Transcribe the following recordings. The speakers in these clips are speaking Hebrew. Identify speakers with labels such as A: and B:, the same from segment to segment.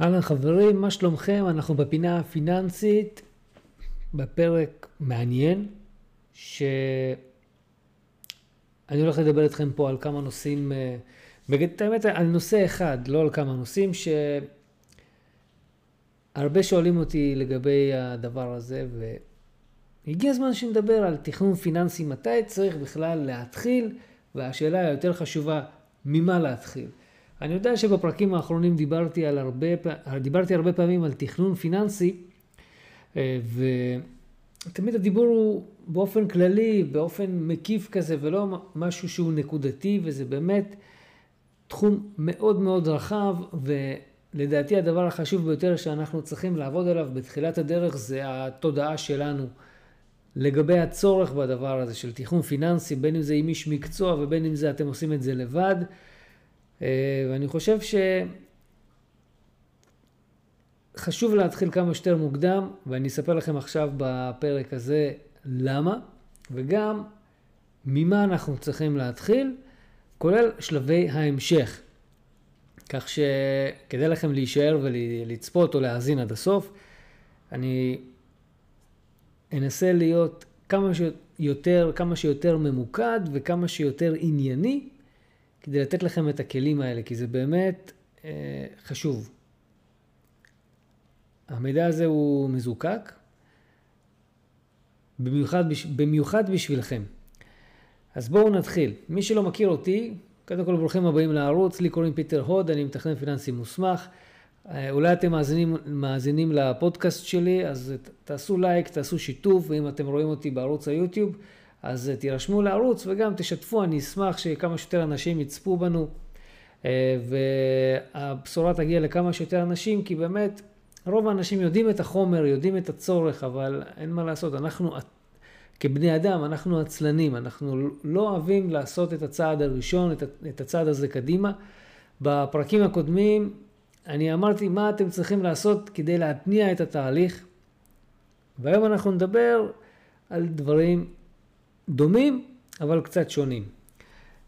A: אהלן חברים, מה שלומכם? אנחנו בפינה הפיננסית, בפרק מעניין, שאני הולך לדבר איתכם פה על כמה נושאים, אה, בגלל האמת על נושא אחד, לא על כמה נושאים, שהרבה שואלים אותי לגבי הדבר הזה, והגיע הזמן שנדבר על תכנון פיננסי, מתי צריך בכלל להתחיל, והשאלה היותר חשובה, ממה להתחיל. אני יודע שבפרקים האחרונים דיברתי, על הרבה, דיברתי הרבה פעמים על תכנון פיננסי, אה, ותמיד הדיבור הוא באופן כללי, באופן מקיף כזה, ולא משהו שהוא נקודתי, וזה באמת תחום מאוד מאוד רחב, ולדעתי הדבר החשוב ביותר שאנחנו צריכים לעבוד עליו בתחילת הדרך זה התודעה שלנו. לגבי הצורך בדבר הזה של תכנון פיננסי, בין אם זה עם איש מקצוע ובין אם זה אתם עושים את זה לבד. אה, ואני חושב שחשוב להתחיל כמה שיותר מוקדם, ואני אספר לכם עכשיו בפרק הזה למה, וגם ממה אנחנו צריכים להתחיל, כולל שלבי ההמשך. כך שכדאי לכם להישאר ולצפות או להאזין עד הסוף. אני אנסה להיות כמה שיותר, כמה שיותר ממוקד וכמה שיותר ענייני, כדי לתת לכם את הכלים האלה, כי זה באמת אה, חשוב. המידע הזה הוא מזוקק, במיוחד, במיוחד בשבילכם. אז בואו נתחיל. מי שלא מכיר אותי, קודם כל ברוכים הבאים לערוץ, לי קוראים פיטר הוד, אני מתכנן פיננסי מוסמך. אה, אולי אתם מאזינים, מאזינים לפודקאסט שלי, אז תעשו לייק, תעשו שיתוף, ואם אתם רואים אותי בערוץ היוטיוב, אז אה, תירשמו לערוץ וגם תשתפו, אני אשמח שכמה שיותר אנשים יצפו בנו אה, והבשורה תגיע לכמה שיותר אנשים, כי באמת רוב האנשים יודעים את החומר, יודעים את הצורך, אבל אין מה לעשות, אנחנו כבני אדם, אנחנו עצלנים, אנחנו לא אוהבים לעשות את הצעד הראשון, את הצעד הזה קדימה. בפרקים הקודמים אני אמרתי מה אתם צריכים לעשות כדי להתניע את התהליך, והיום אנחנו נדבר על דברים דומים, אבל קצת שונים.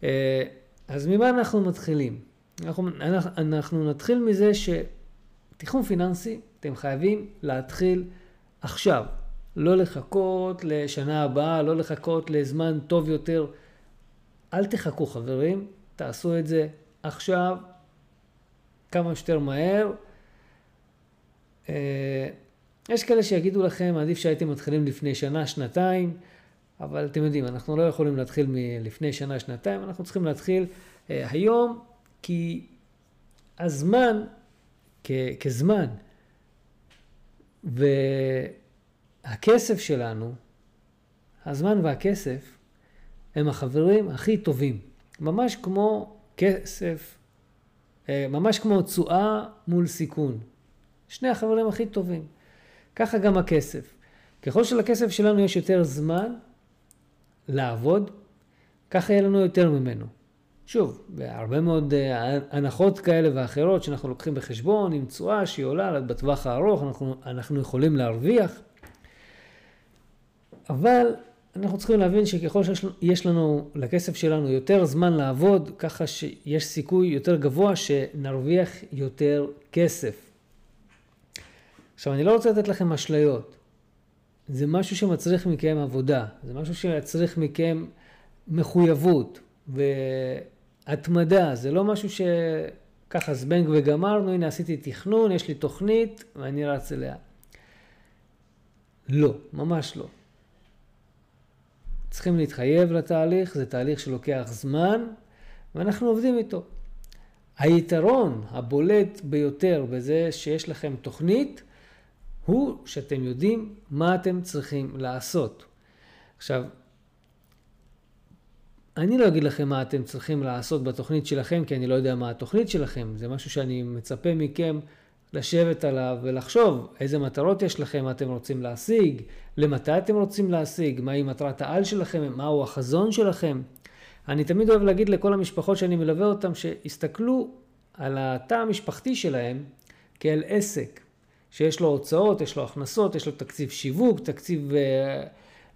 A: אה, אז ממה אנחנו מתחילים? אנחנו, אנחנו נתחיל מזה שתכנון פיננסי, אתם חייבים להתחיל עכשיו. לא לחכות לשנה הבאה, לא לחכות לזמן טוב יותר. אל תחכו חברים, תעשו את זה עכשיו, כמה שיותר מהר. אה, יש כאלה שיגידו לכם, עדיף שהייתם מתחילים לפני שנה, שנתיים. אבל אתם יודעים, אנחנו לא יכולים להתחיל מלפני שנה, שנתיים, אנחנו צריכים להתחיל אה, היום, כי הזמן כ- כזמן והכסף שלנו, הזמן והכסף, הם החברים הכי טובים. ממש כמו כסף, אה, ממש כמו תשואה מול סיכון. שני החברים הכי טובים. ככה גם הכסף. ככל שלכסף שלנו יש יותר זמן, לעבוד, ככה יהיה לנו יותר ממנו. שוב, בהרבה מאוד אה, הנחות כאלה ואחרות שאנחנו לוקחים בחשבון, עם תשואה שהיא עולה בטווח הארוך, אנחנו, אנחנו יכולים להרוויח, אבל אנחנו צריכים להבין שככל שיש לנו לכסף שלנו יותר זמן לעבוד, ככה שיש סיכוי יותר גבוה שנרוויח יותר כסף. עכשיו, אני לא רוצה לתת לכם אשליות. זה משהו שמצריך מכם עבודה, זה משהו שמצריך מכם מחויבות והתמדה, זה לא משהו שככה זבנג וגמרנו, הנה עשיתי תכנון, יש לי תוכנית ואני רץ אליה. לא, ממש לא. צריכים להתחייב לתהליך, זה תהליך שלוקח זמן ואנחנו עובדים איתו. היתרון הבולט ביותר בזה שיש לכם תוכנית, הוא שאתם יודעים מה אתם צריכים לעשות. עכשיו, אני לא אגיד לכם מה אתם צריכים לעשות בתוכנית שלכם, כי אני לא יודע מה התוכנית שלכם. זה משהו שאני מצפה מכם לשבת עליו ולחשוב איזה מטרות יש לכם, מה אתם רוצים להשיג, למתי אתם רוצים להשיג, מהי מטרת העל שלכם, מהו החזון שלכם. אני תמיד אוהב להגיד לכל המשפחות שאני מלווה אותם, שיסתכלו על התא המשפחתי שלהם כאל עסק. שיש לו הוצאות, יש לו הכנסות, יש לו תקציב שיווק, תקציב אה,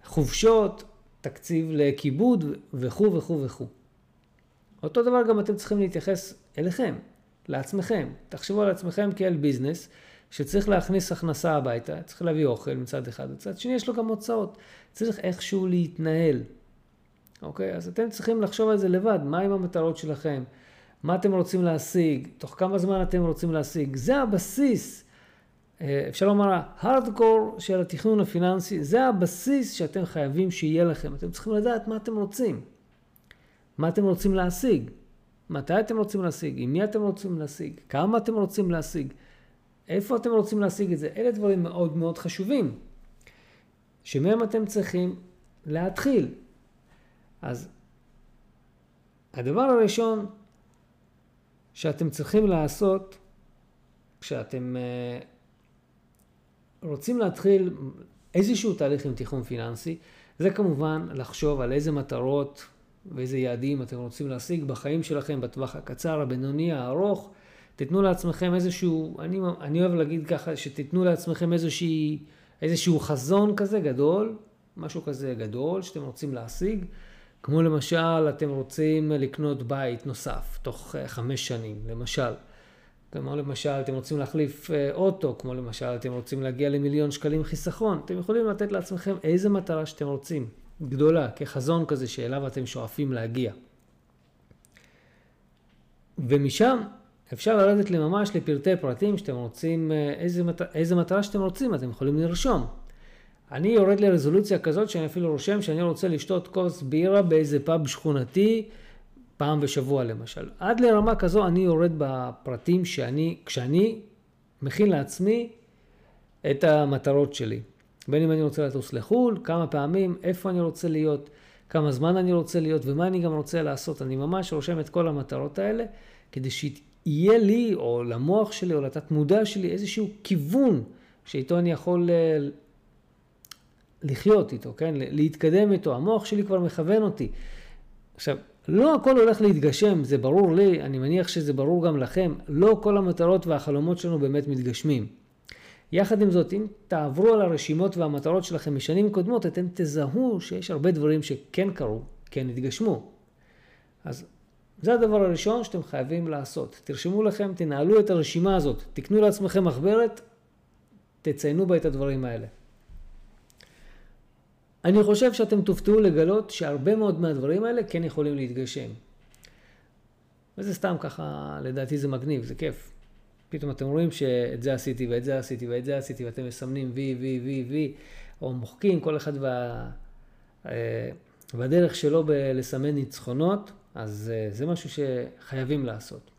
A: חופשות, תקציב לכיבוד וכו' וכו' וכו'. אותו דבר גם אתם צריכים להתייחס אליכם, לעצמכם. תחשבו על עצמכם כעל ביזנס שצריך להכניס הכנסה הביתה, צריך להביא אוכל מצד אחד, מצד שני יש לו גם הוצאות, צריך איכשהו להתנהל. אוקיי? אז אתם צריכים לחשוב על זה לבד, מהם המטרות שלכם, מה אתם רוצים להשיג, תוך כמה זמן אתם רוצים להשיג. זה הבסיס, אפשר לומר, ההארדקור של התכנון הפיננסי, זה הבסיס שאתם חייבים שיהיה לכם. אתם צריכים לדעת מה אתם רוצים, מה אתם רוצים להשיג, מתי אתם רוצים להשיג, עם מי אתם רוצים להשיג, כמה אתם רוצים להשיג, איפה אתם רוצים להשיג את זה. אלה דברים מאוד מאוד חשובים, שמהם אתם צריכים להתחיל. אז הדבר הראשון שאתם צריכים לעשות כשאתם אה, רוצים להתחיל איזשהו תהליך עם תיכון פיננסי, זה כמובן לחשוב על איזה מטרות ואיזה יעדים אתם רוצים להשיג בחיים שלכם בטווח הקצר, הבינוני, הארוך. תיתנו לעצמכם איזשהו, אני, אני אוהב להגיד ככה, שתיתנו לעצמכם איזושהי, איזשהו חזון כזה גדול, משהו כזה גדול שאתם רוצים להשיג. כמו למשל, אתם רוצים לקנות בית נוסף תוך אה, חמש שנים, למשל. כמו למשל, אתם רוצים להחליף אה, אוטו, כמו למשל, אתם רוצים להגיע למיליון שקלים חיסכון. אתם יכולים לתת לעצמכם איזה מטרה שאתם רוצים, גדולה, כחזון כזה שאליו אתם שואפים להגיע. ומשם אפשר לרדת לממש לפרטי פרטים שאתם רוצים, אה, איזה, מטרה, איזה מטרה שאתם רוצים, אתם יכולים לרשום. אני יורד לרזולוציה כזאת שאני אפילו רושם שאני רוצה לשתות כוס בירה באיזה פאב שכונתי פעם בשבוע למשל. עד לרמה כזו אני יורד בפרטים שאני, כשאני מכין לעצמי את המטרות שלי. בין אם אני רוצה לטוס לחו"ל, כמה פעמים, איפה אני רוצה להיות, כמה זמן אני רוצה להיות ומה אני גם רוצה לעשות. אני ממש רושם את כל המטרות האלה כדי שיהיה לי או למוח שלי או לתת מודע שלי איזשהו כיוון שאיתו אני יכול אה, לחיות איתו, כן? להתקדם איתו. המוח שלי כבר מכוון אותי. עכשיו, לא הכל הולך להתגשם, זה ברור לי, אני מניח שזה ברור גם לכם, לא כל המטרות והחלומות שלנו באמת מתגשמים. יחד עם זאת, אם תעברו על הרשימות והמטרות שלכם משנים קודמות, אתם תזהו שיש הרבה דברים שכן קרו, כן התגשמו. אז זה הדבר הראשון שאתם חייבים לעשות. תרשמו לכם, תנהלו את הרשימה הזאת, תקנו לעצמכם מחברת, תציינו בה את הדברים האלה. אני חושב שאתם תופתעו לגלות שהרבה מאוד מהדברים האלה כן יכולים להתגשם. וזה סתם ככה, לדעתי זה מגניב, זה כיף. פתאום אתם רואים שאת זה עשיתי ואת זה עשיתי ואת זה עשיתי ואתם מסמנים וי וי וי וי, או מוחקים כל אחד וה... אה, והדרך שלו בלסמן ניצחונות, אז אה, זה משהו שחייבים לעשות.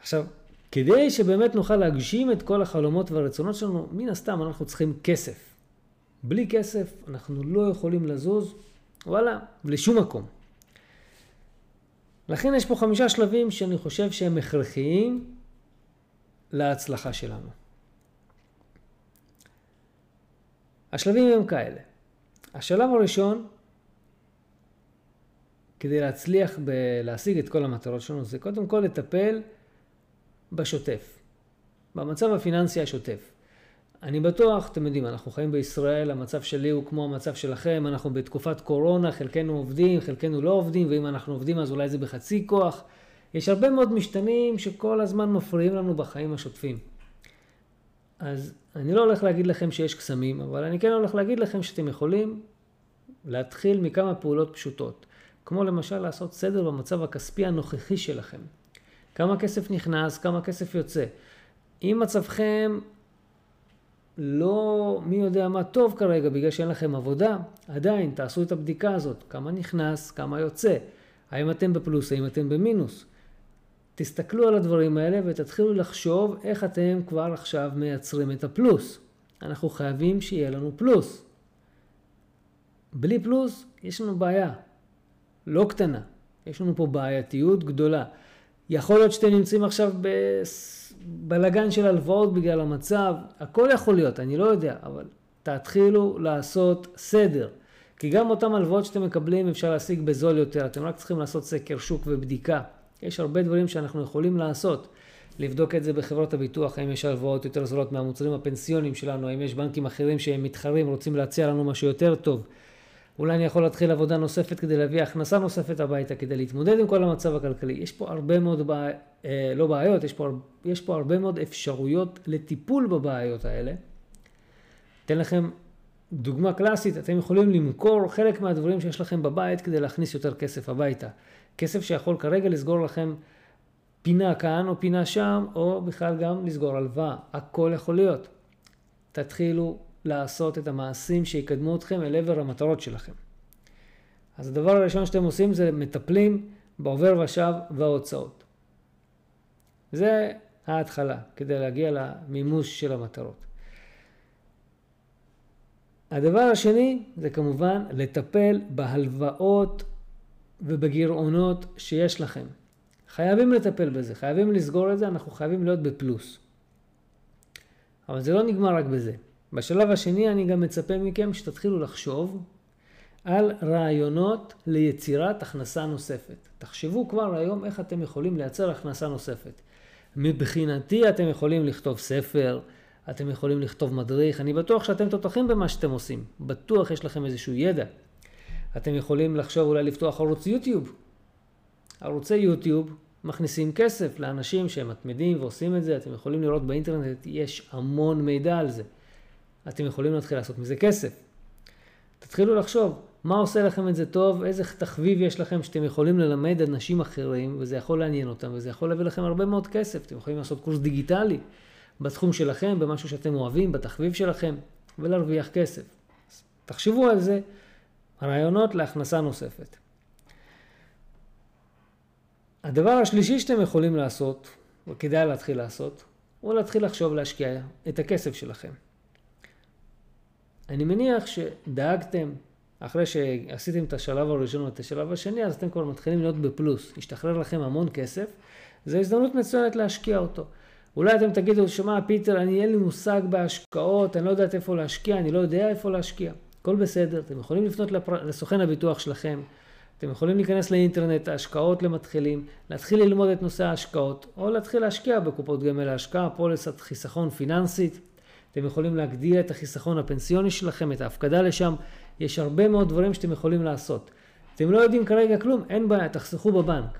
A: עכשיו, כדי שבאמת נוכל להגשים את כל החלומות והרצונות שלנו, מן הסתם אנחנו צריכים כסף. בלי כסף אנחנו לא יכולים לזוז, וואלה, לשום מקום. לכן יש פה חמישה שלבים שאני חושב שהם הכרחיים להצלחה שלנו. השלבים הם כאלה. השלב הראשון, כדי להצליח להשיג את כל המטרות שלנו, זה קודם כל לטפל בשוטף, במצב הפיננסי השוטף. אני בטוח, אתם יודעים, אנחנו חיים בישראל, המצב שלי הוא כמו המצב שלכם, אנחנו בתקופת קורונה, חלקנו עובדים, חלקנו לא עובדים, ואם אנחנו עובדים אז אולי זה בחצי כוח. יש הרבה מאוד משתנים שכל הזמן מפריעים לנו בחיים השוטפים. אז אני לא הולך להגיד לכם שיש קסמים, אבל אני כן הולך להגיד לכם שאתם יכולים להתחיל מכמה פעולות פשוטות. כמו למשל לעשות סדר במצב הכספי הנוכחי שלכם. כמה כסף נכנס, כמה כסף יוצא. אם מצבכם לא מי יודע מה טוב כרגע בגלל שאין לכם עבודה, עדיין תעשו את הבדיקה הזאת, כמה נכנס, כמה יוצא, האם אתם בפלוס, האם אתם במינוס. תסתכלו על הדברים האלה ותתחילו לחשוב איך אתם כבר עכשיו מייצרים את הפלוס. אנחנו חייבים שיהיה לנו פלוס. בלי פלוס יש לנו בעיה, לא קטנה, יש לנו פה בעייתיות גדולה. יכול להיות שאתם נמצאים עכשיו בבלגן של הלוואות בגלל המצב, הכל יכול להיות, אני לא יודע, אבל תתחילו לעשות סדר. כי גם אותם הלוואות שאתם מקבלים אפשר להשיג בזול יותר, אתם רק צריכים לעשות סקר שוק ובדיקה. יש הרבה דברים שאנחנו יכולים לעשות. לבדוק את זה בחברות הביטוח, האם יש הלוואות יותר זולות מהמוצרים הפנסיוניים שלנו, האם יש בנקים אחרים שהם מתחרים, רוצים להציע לנו משהו יותר טוב. אולי אני יכול להתחיל עבודה נוספת כדי להביא הכנסה נוספת הביתה, כדי להתמודד עם כל המצב הכלכלי. יש פה הרבה מאוד אה, לא בעיות, יש פה, יש פה הרבה מאוד אפשרויות לטיפול בבעיות האלה. אתן לכם דוגמה קלאסית, אתם יכולים למכור חלק מהדברים שיש לכם בבית כדי להכניס יותר כסף הביתה. כסף שיכול כרגע לסגור לכם פינה כאן או פינה שם, או בכלל גם לסגור הלוואה. הכל יכול להיות. תתחילו לעשות את המעשים שיקדמו אתכם אל עבר המטרות שלכם. אז הדבר הראשון שאתם עושים זה מטפלים בעובר ושב וההוצאות. זה ההתחלה, כדי להגיע למימוש של המטרות. הדבר השני זה כמובן לטפל בהלוואות ובגירעונות שיש לכם. חייבים לטפל בזה, חייבים לסגור את זה, אנחנו חייבים להיות בפלוס. אבל זה לא נגמר רק בזה. בשלב השני אני גם מצפה מכם שתתחילו לחשוב על רעיונות ליצירת הכנסה נוספת. תחשבו כבר היום איך אתם יכולים לייצר הכנסה נוספת. מבחינתי אתם יכולים לכתוב ספר, אתם יכולים לכתוב מדריך, אני בטוח שאתם תותחים במה שאתם עושים, בטוח יש לכם איזשהו ידע. אתם יכולים לחשוב אולי לפתוח ערוץ יוטיוב. ערוצי יוטיוב מכניסים כסף לאנשים שהם מתמידים ועושים את זה, אתם יכולים לראות באינטרנט, יש המון מידע על זה. אתם יכולים להתחיל לעשות מזה כסף. תתחילו לחשוב, מה עושה לכם את זה טוב, איזה תחביב יש לכם שאתם יכולים ללמד אנשים אחרים, וזה יכול לעניין אותם, וזה יכול להביא לכם הרבה מאוד כסף. אתם יכולים לעשות קורס דיגיטלי בתחום שלכם, במשהו שאתם אוהבים, בתחביב שלכם, ולהרוויח כסף. תחשבו על זה, רעיונות להכנסה נוספת. הדבר השלישי שאתם יכולים לעשות, וכדאי להתחיל לעשות, הוא להתחיל לחשוב להשקיע את הכסף שלכם. אני מניח שדאגתם, אחרי שעשיתם את השלב הראשון ואת השלב השני, אז אתם כבר מתחילים להיות בפלוס. השתחרר לכם המון כסף, זו הזדמנות מצוינת להשקיע אותו. אולי אתם תגידו, שמע פיטר, אני אין לי מושג בהשקעות, אני לא יודעת איפה להשקיע, אני לא יודע איפה להשקיע. הכל בסדר, אתם יכולים לפנות לפר... לסוכן הביטוח שלכם, אתם יכולים להיכנס לאינטרנט, השקעות למתחילים, להתחיל ללמוד את נושא ההשקעות, או להתחיל להשקיע בקופות גמל להשקעה, פוליסת חיסכון פיננסית. אתם יכולים להגדיל את החיסכון הפנסיוני שלכם, את ההפקדה לשם. יש הרבה מאוד דברים שאתם יכולים לעשות. אתם לא יודעים כרגע כלום, אין בעיה, תחסכו בבנק.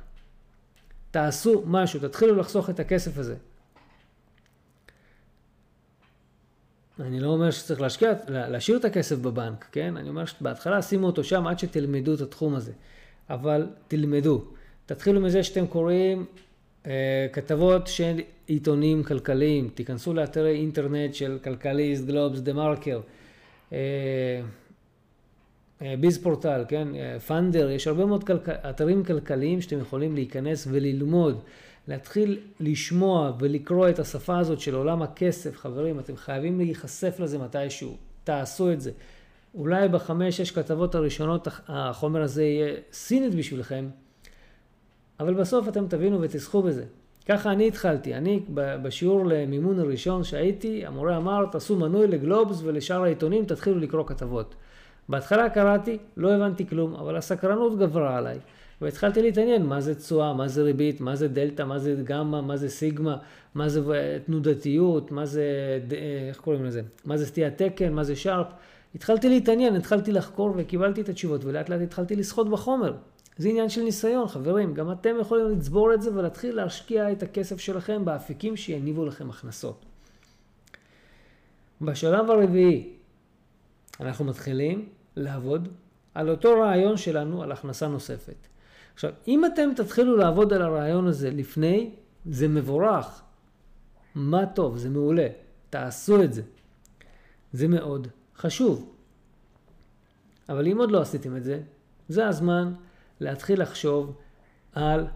A: תעשו משהו, תתחילו לחסוך את הכסף הזה. אני לא אומר שצריך להשקיע, להשאיר את הכסף בבנק, כן? אני אומר שבהתחלה שימו אותו שם עד שתלמדו את התחום הזה. אבל תלמדו. תתחילו מזה שאתם קוראים כתבות של עיתונים כלכליים, תיכנסו לאתרי אינטרנט של כלכליסט, גלובס, דה מרקר, אה, אה, ביז פורטל, כן? פאנדר, יש הרבה מאוד כלכ... אתרים כלכליים שאתם יכולים להיכנס וללמוד. להתחיל לשמוע ולקרוא את השפה הזאת של עולם הכסף, חברים, אתם חייבים להיחשף לזה מתישהו, תעשו את זה. אולי בחמש, שש כתבות הראשונות החומר הזה יהיה סינית בשבילכם, אבל בסוף אתם תבינו ותסחו בזה. ככה אני התחלתי, אני בשיעור למימון הראשון שהייתי, המורה אמר, תעשו מנוי לגלובס ולשאר העיתונים, תתחילו לקרוא כתבות. בהתחלה קראתי, לא הבנתי כלום, אבל הסקרנות גברה עליי. והתחלתי להתעניין מה זה תשואה, מה זה ריבית, מה זה דלתא, מה זה גמא, מה זה סיגמא, מה זה תנודתיות, מה זה, איך קוראים לזה, מה זה סטיית תקן, מה זה שרפ. התחלתי להתעניין, התחלתי לחקור וקיבלתי את התשובות ולאט לאט התחלתי לשחות בחומר. זה עניין של ניסיון, חברים. גם אתם יכולים לצבור את זה ולהתחיל להשקיע את הכסף שלכם באפיקים שיניבו לכם הכנסות. בשלב הרביעי אנחנו מתחילים לעבוד על אותו רעיון שלנו על הכנסה נוספת. עכשיו, אם אתם תתחילו לעבוד על הרעיון הזה לפני, זה מבורך. מה טוב, זה מעולה. תעשו את זה. זה מאוד חשוב. אבל אם עוד לא עשיתם את זה, זה הזמן להתחיל לחשוב על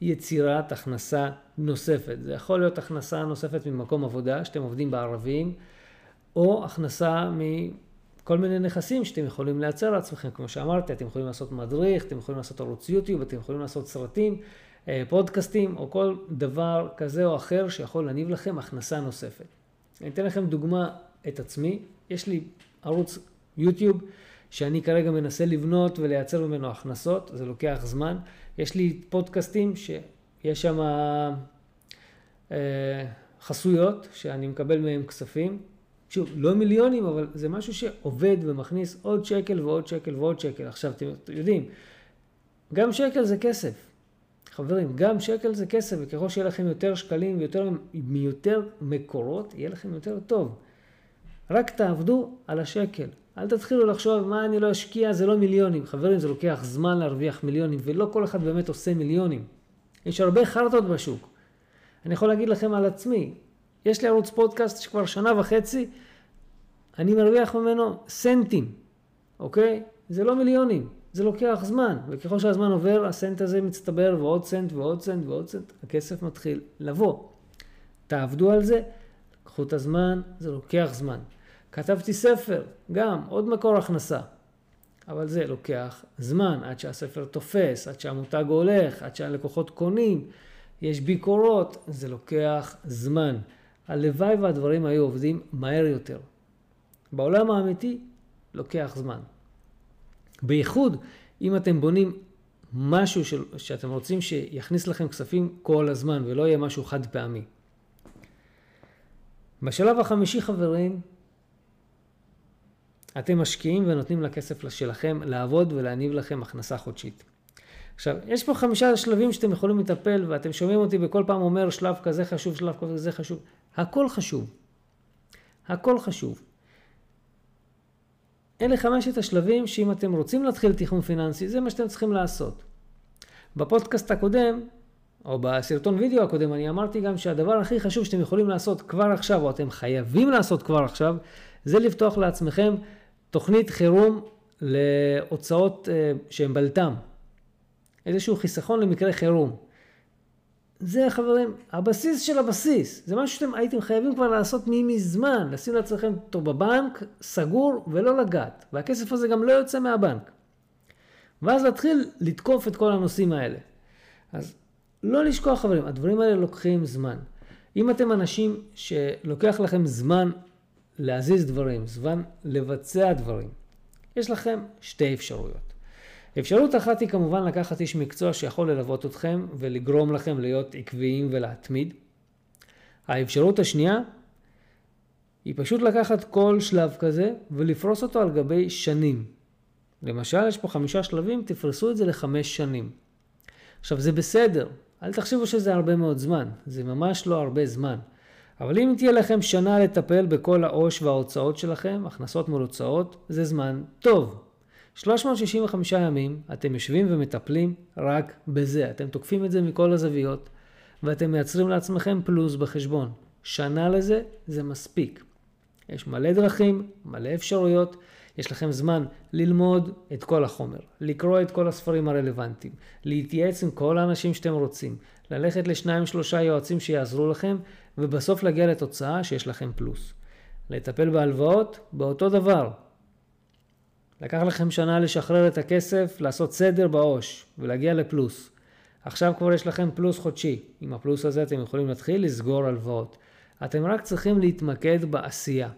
A: יצירת הכנסה נוספת. זה יכול להיות הכנסה נוספת ממקום עבודה, שאתם עובדים בערבים, או הכנסה כל מיני נכסים שאתם יכולים לייצר לעצמכם, כמו שאמרתי, אתם יכולים לעשות מדריך, אתם יכולים לעשות ערוץ יוטיוב, אתם יכולים לעשות סרטים, אה, פודקאסטים, או כל דבר כזה או אחר שיכול להניב לכם הכנסה נוספת. אני אתן לכם דוגמה את עצמי, יש לי ערוץ יוטיוב שאני כרגע מנסה לבנות ולייצר ממנו הכנסות, זה לוקח זמן. יש לי פודקאסטים שיש שם אה, חסויות שאני מקבל מהם כספים, שוב, לא מיליונים, אבל זה משהו שעובד ומכניס עוד שקל ועוד שקל ועוד שקל. עכשיו, אתם יודעים, גם שקל זה כסף. חברים, גם שקל זה כסף, וככל שיהיה לכם יותר שקלים ויותר מיותר מקורות, יהיה לכם יותר טוב. רק תעבדו על השקל. אל תתחילו לחשוב מה אני לא אשקיע, זה לא מיליונים. חברים, זה לוקח זמן להרוויח מיליונים, ולא כל אחד באמת עושה מיליונים. יש הרבה חרטות בשוק. אני יכול להגיד לכם על עצמי, יש לי ערוץ פודקאסט שכבר שנה וחצי, אני מרוויח ממנו סנטים, אוקיי? זה לא מיליונים, זה לוקח זמן, וככל שהזמן עובר, הסנט הזה מצטבר ועוד סנט ועוד סנט ועוד סנט, הכסף מתחיל לבוא. תעבדו על זה, קחו את הזמן, זה לוקח זמן. כתבתי ספר, גם, עוד מקור הכנסה. אבל זה לוקח זמן עד שהספר תופס, עד שהמותג הולך, עד שהלקוחות קונים, יש ביקורות, זה לוקח זמן. הלוואי והדברים היו עובדים מהר יותר. בעולם האמיתי לוקח זמן. בייחוד אם אתם בונים משהו של, שאתם רוצים שיכניס לכם כספים כל הזמן ולא יהיה משהו חד פעמי. בשלב החמישי חברים, אתם משקיעים ונותנים לכסף שלכם לעבוד ולהניב לכם הכנסה חודשית. עכשיו, יש פה חמישה שלבים שאתם יכולים לטפל, ואתם שומעים אותי בכל פעם אומר שלב כזה חשוב, שלב כזה חשוב. הכל חשוב. הכל חשוב. אלה חמשת השלבים שאם אתם רוצים להתחיל תיכון פיננסי, זה מה שאתם צריכים לעשות. בפודקאסט הקודם, או בסרטון וידאו הקודם, אני אמרתי גם שהדבר הכי חשוב שאתם יכולים לעשות כבר עכשיו, או אתם חייבים לעשות כבר עכשיו, זה לפתוח לעצמכם תוכנית חירום להוצאות אה, שהן בלת"ם. איזשהו חיסכון למקרה חירום. זה חברים, הבסיס של הבסיס. זה משהו שאתם הייתם חייבים כבר לעשות מזמן, לשים לעצמכם אותו בבנק, סגור ולא לגעת. והכסף הזה גם לא יוצא מהבנק. ואז להתחיל לתקוף את כל הנושאים האלה. אז לא לשכוח חברים, הדברים האלה לוקחים זמן. אם אתם אנשים שלוקח לכם זמן להזיז דברים, זמן לבצע דברים, יש לכם שתי אפשרויות. אפשרות אחת היא כמובן לקחת איש מקצוע שיכול ללוות אתכם ולגרום לכם להיות עקביים ולהתמיד. האפשרות השנייה היא פשוט לקחת כל שלב כזה ולפרוס אותו על גבי שנים. למשל, יש פה חמישה שלבים, תפרסו את זה לחמש שנים. עכשיו, זה בסדר, אל תחשבו שזה הרבה מאוד זמן, זה ממש לא הרבה זמן. אבל אם תהיה לכם שנה לטפל בכל העו"ש וההוצאות שלכם, הכנסות מול הוצאות, זה זמן טוב. 365 ימים אתם יושבים ומטפלים רק בזה. אתם תוקפים את זה מכל הזוויות, ואתם מייצרים לעצמכם פלוס בחשבון. שנה לזה זה מספיק. יש מלא דרכים, מלא אפשרויות, יש לכם זמן ללמוד את כל החומר, לקרוא את כל הספרים הרלוונטיים, להתייעץ עם כל האנשים שאתם רוצים, ללכת לשניים שלושה יועצים שיעזרו לכם, ובסוף להגיע לתוצאה שיש לכם פלוס. לטפל בהלוואות, באותו דבר, לקח לכם שנה לשחרר את הכסף, לעשות סדר בעו"ש ולהגיע לפלוס. עכשיו כבר יש לכם פלוס חודשי. עם הפלוס הזה אתם יכולים להתחיל לסגור הלוואות. אתם רק צריכים להתמקד בעשייה.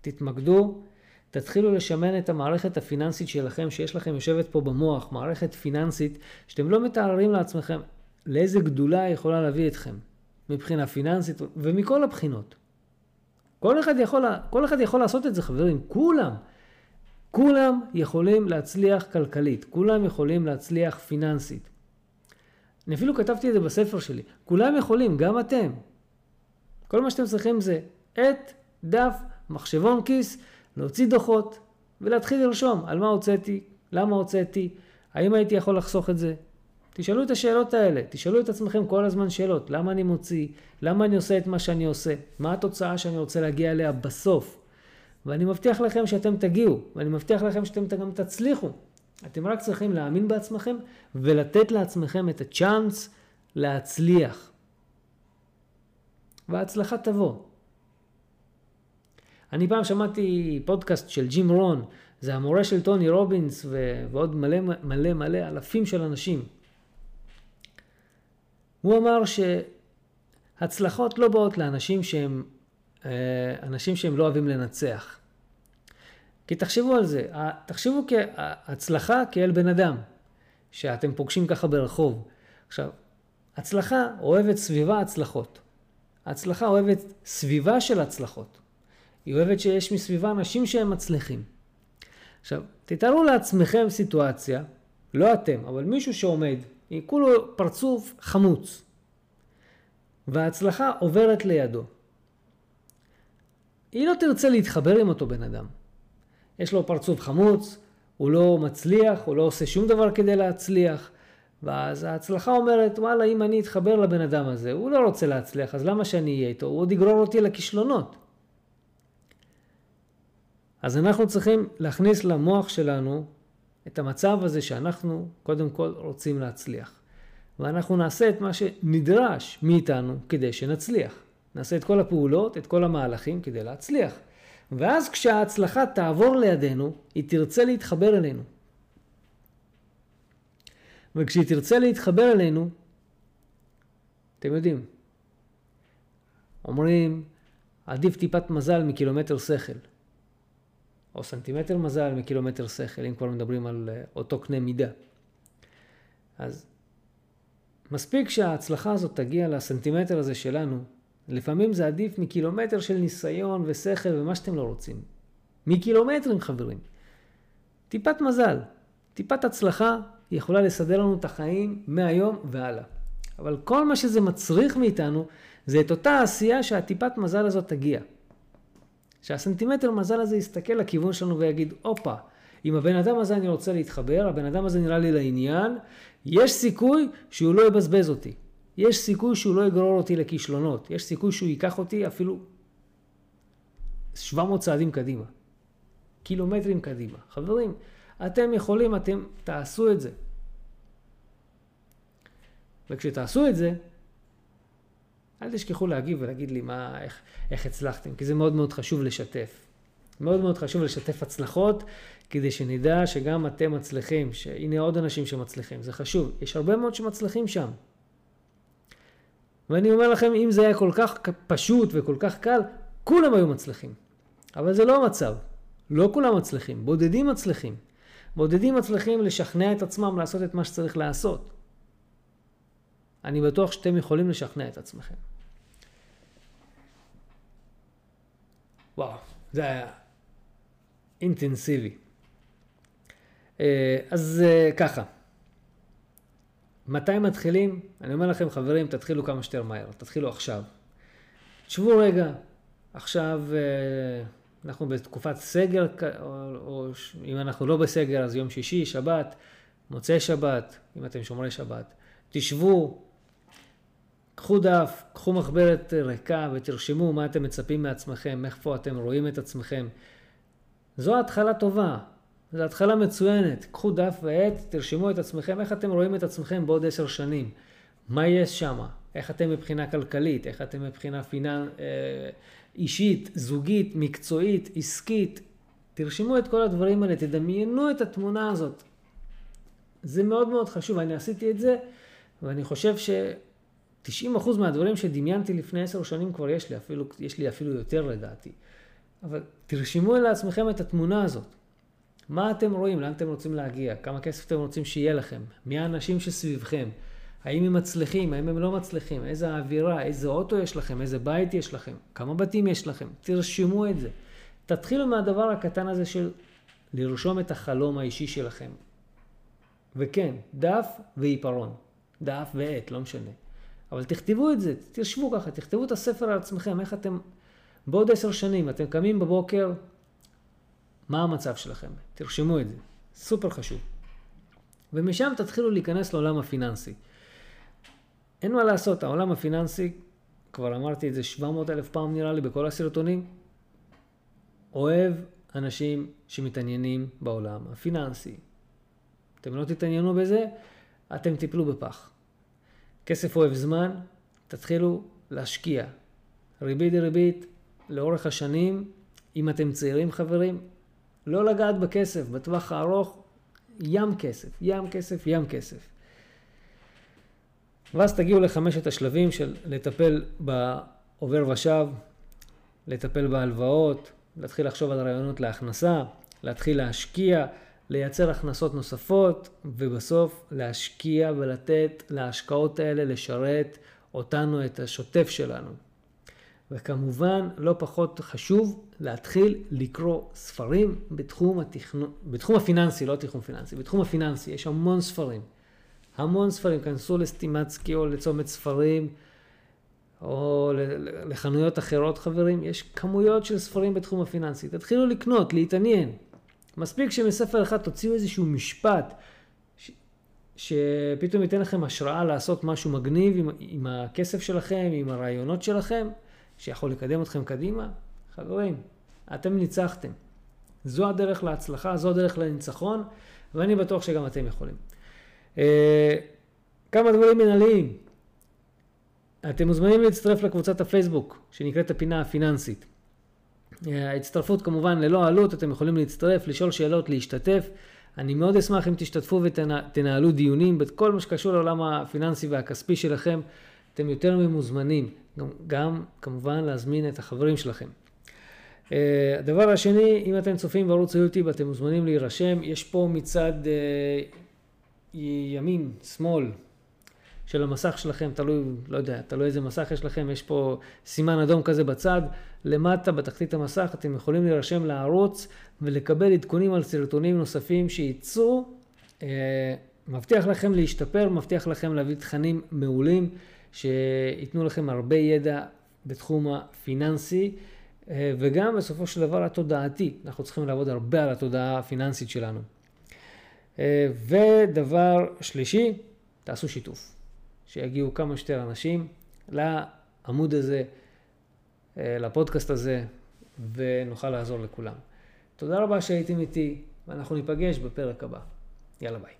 A: תתמקדו, תתחילו לשמן את המערכת הפיננסית שלכם, שיש לכם יושבת פה במוח, מערכת פיננסית, שאתם לא מתארים לעצמכם לאיזה גדולה יכולה להביא אתכם, מבחינה פיננסית ומכל הבחינות. כל אחד יכול, כל אחד יכול לעשות את זה, חברים, כולם. כולם יכולים להצליח כלכלית, כולם יכולים להצליח פיננסית. אני אפילו כתבתי את זה בספר שלי, כולם יכולים, גם אתם. כל מה שאתם צריכים זה עט, דף, מחשבון כיס, להוציא דוחות ולהתחיל לרשום על מה הוצאתי, למה הוצאתי, האם הייתי יכול לחסוך את זה. תשאלו את השאלות האלה, תשאלו את עצמכם כל הזמן שאלות, למה אני מוציא, למה אני עושה את מה שאני עושה, מה התוצאה שאני רוצה להגיע אליה בסוף. ואני מבטיח לכם שאתם תגיעו, ואני מבטיח לכם שאתם גם תצליחו. אתם רק צריכים להאמין בעצמכם ולתת לעצמכם את הצ'אנס להצליח. וההצלחה תבוא. אני פעם שמעתי פודקאסט של ג'ים רון, זה המורה של טוני רובינס ו- ועוד מלא מלא מלא אלפים של אנשים. הוא אמר שהצלחות לא באות לאנשים שהם אה, אנשים שהם לא אוהבים לנצח. כי תחשבו על זה, תחשבו כהצלחה כאל בן אדם, שאתם פוגשים ככה ברחוב. עכשיו, הצלחה אוהבת סביבה הצלחות. הצלחה אוהבת סביבה של הצלחות. היא אוהבת שיש מסביבה אנשים שהם מצליחים. עכשיו, תתארו לעצמכם סיטואציה, לא אתם, אבל מישהו שעומד כולו פרצוף חמוץ. וההצלחה עוברת לידו. היא לא תרצה להתחבר עם אותו בן אדם. יש לו פרצוף חמוץ, הוא לא מצליח, הוא לא עושה שום דבר כדי להצליח, ואז ההצלחה אומרת, וואלה, אם אני אתחבר לבן אדם הזה, הוא לא רוצה להצליח, אז למה שאני אהיה איתו? הוא עוד יגרור אותי לכישלונות. אז אנחנו צריכים להכניס למוח שלנו את המצב הזה שאנחנו קודם כל רוצים להצליח. ואנחנו נעשה את מה שנדרש מאיתנו כדי שנצליח. נעשה את כל הפעולות, את כל המהלכים כדי להצליח. ואז כשההצלחה תעבור לידינו, היא תרצה להתחבר אלינו. וכשהיא תרצה להתחבר אלינו, אתם יודעים, אומרים, עדיף טיפת מזל מקילומטר שכל. או סנטימטר מזל מקילומטר שכל, אם כבר מדברים על אה, אותו קנה מידה. אז מספיק שההצלחה הזאת תגיע לסנטימטר הזה שלנו, לפעמים זה עדיף מקילומטר של ניסיון ושכל ומה שאתם לא רוצים. מקילומטרים חברים. טיפת מזל, טיפת הצלחה יכולה לסדר לנו את החיים מהיום והלאה. אבל כל מה שזה מצריך מאיתנו זה את אותה עשייה שהטיפת מזל הזאת תגיע. שהסנטימטר מזל הזה יסתכל לכיוון שלנו ויגיד, הופה, עם הבן אדם הזה אני רוצה להתחבר, הבן אדם הזה נראה לי לעניין, יש סיכוי שהוא לא יבזבז אותי. יש סיכוי שהוא לא יגרור אותי לכישלונות. יש סיכוי שהוא ייקח אותי אפילו 700 צעדים קדימה. קילומטרים קדימה. חברים, אתם יכולים, אתם תעשו את זה. וכשתעשו את זה, אל תשכחו להגיב ולהגיד לי מה, איך, איך הצלחתם, כי זה מאוד מאוד חשוב לשתף. מאוד מאוד חשוב לשתף הצלחות, כדי שנדע שגם אתם מצליחים, שהנה עוד אנשים שמצליחים, זה חשוב. יש הרבה מאוד שמצליחים שם. ואני אומר לכם, אם זה היה כל כך פשוט וכל כך קל, כולם היו מצליחים. אבל זה לא המצב. לא כולם מצליחים, בודדים מצליחים. בודדים מצליחים לשכנע את עצמם לעשות את מה שצריך לעשות. אני בטוח שאתם יכולים לשכנע את עצמכם. וואו, זה היה אינטנסיבי. אה, אז אה, ככה, מתי מתחילים? אני אומר לכם, חברים, תתחילו כמה שיותר מהר, תתחילו עכשיו. תשבו רגע, עכשיו אה, אנחנו בתקופת סגר, או, או אם אנחנו לא בסגר, אז יום שישי, שבת, מוצאי שבת, אם אתם שומרי שבת. תשבו, קחו דף, קחו מחברת ריקה ותרשמו מה אתם מצפים מעצמכם, איפה אתם רואים את עצמכם. זו התחלה טובה. זו התחלה מצוינת. קחו דף ועט, תרשמו את עצמכם, איך אתם רואים את עצמכם בעוד עשר שנים. מה יש שם? איך אתם מבחינה כלכלית? איך אתם מבחינה פיננ... אה, אישית, זוגית, מקצועית, עסקית? תרשמו את כל הדברים האלה, תדמיינו את התמונה הזאת. זה מאוד מאוד חשוב, אני עשיתי את זה, ואני חושב ש-90% מהדברים שדמיינתי לפני עשר שנים כבר יש לי, אפילו, יש לי אפילו יותר לדעתי. אבל תרשמו לעצמכם את התמונה הזאת. מה אתם רואים? לאן אתם רוצים להגיע? כמה כסף אתם רוצים שיהיה לכם? מי האנשים שסביבכם? האם הם מצליחים? האם הם לא מצליחים? איזה אווירה? איזה אוטו יש לכם? איזה בית יש לכם? כמה בתים יש לכם? תרשמו את זה. תתחילו מהדבר הקטן הזה של לרשום את החלום האישי שלכם. וכן, דף ועיפרון. דף ועט, לא משנה. אבל תכתבו את זה, תשבו ככה, תכתבו את הספר על עצמכם, איך אתם... בעוד עשר שנים אתם קמים בבוקר, מה המצב שלכם? תרשמו את זה, סופר חשוב. ומשם תתחילו להיכנס לעולם הפיננסי. אין מה לעשות, העולם הפיננסי, כבר אמרתי את זה 700 אלף פעם נראה לי בכל הסרטונים, אוהב אנשים שמתעניינים בעולם הפיננסי. אתם לא תתעניינו בזה, אתם תיפלו בפח. כסף אוהב זמן, תתחילו להשקיע. ריבית דריבית, לאורך השנים, אם אתם צעירים חברים, לא לגעת בכסף, בטווח הארוך, ים כסף, ים כסף, ים כסף. ואז תגיעו לחמשת השלבים של לטפל בעובר ושב, לטפל בהלוואות, להתחיל לחשוב על רעיונות להכנסה, להתחיל להשקיע, לייצר הכנסות נוספות, ובסוף להשקיע ולתת להשקעות האלה לשרת אותנו, את השוטף שלנו. וכמובן, לא פחות חשוב, להתחיל לקרוא ספרים בתחום, התכנון, בתחום הפיננסי, לא תחום פיננסי, בתחום הפיננסי, יש המון ספרים. המון ספרים, כנסו לסטימצקי או לצומת ספרים, או לחנויות אחרות חברים, יש כמויות של ספרים בתחום הפיננסי. תתחילו לקנות, להתעניין. מספיק שמספר אחד תוציאו איזשהו משפט ש... שפתאום ייתן לכם השראה לעשות משהו מגניב עם, עם הכסף שלכם, עם הרעיונות שלכם, שיכול לקדם אתכם קדימה. חברים, אתם ניצחתם. זו הדרך להצלחה, זו הדרך לניצחון, ואני בטוח שגם אתם יכולים. אה, כמה דברים מנהליים. אתם מוזמנים להצטרף לקבוצת הפייסבוק שנקראת הפינה הפיננסית. ההצטרפות כמובן ללא עלות, אתם יכולים להצטרף, לשאול שאלות, להשתתף. אני מאוד אשמח אם תשתתפו ותנהלו דיונים בכל מה שקשור לעולם הפיננסי והכספי שלכם. אתם יותר ממוזמנים, גם, גם כמובן להזמין את החברים שלכם. אה, הדבר השני, אם אתם צופים בערוץ היוטיוב אתם מוזמנים להירשם, יש פה מצד אה, ימין, שמאל, של המסך שלכם, תלוי, לא יודע, תלוי איזה מסך יש לכם, יש פה סימן אדום כזה בצד, למטה בתחתית המסך אתם יכולים להירשם לערוץ ולקבל עדכונים על סרטונים נוספים שייצאו, אה, מבטיח לכם להשתפר, מבטיח לכם להביא תכנים מעולים שייתנו לכם הרבה ידע בתחום הפיננסי. אה, וגם בסופו של דבר התודעתי, אנחנו צריכים לעבוד הרבה על התודעה הפיננסית שלנו. אה, ודבר שלישי, תעשו שיתוף. שיגיעו כמה שיותר אנשים לעמוד הזה, לפודקאסט הזה, ונוכל לעזור לכולם. תודה רבה שהייתם איתי, ואנחנו ניפגש בפרק הבא. יאללה ביי.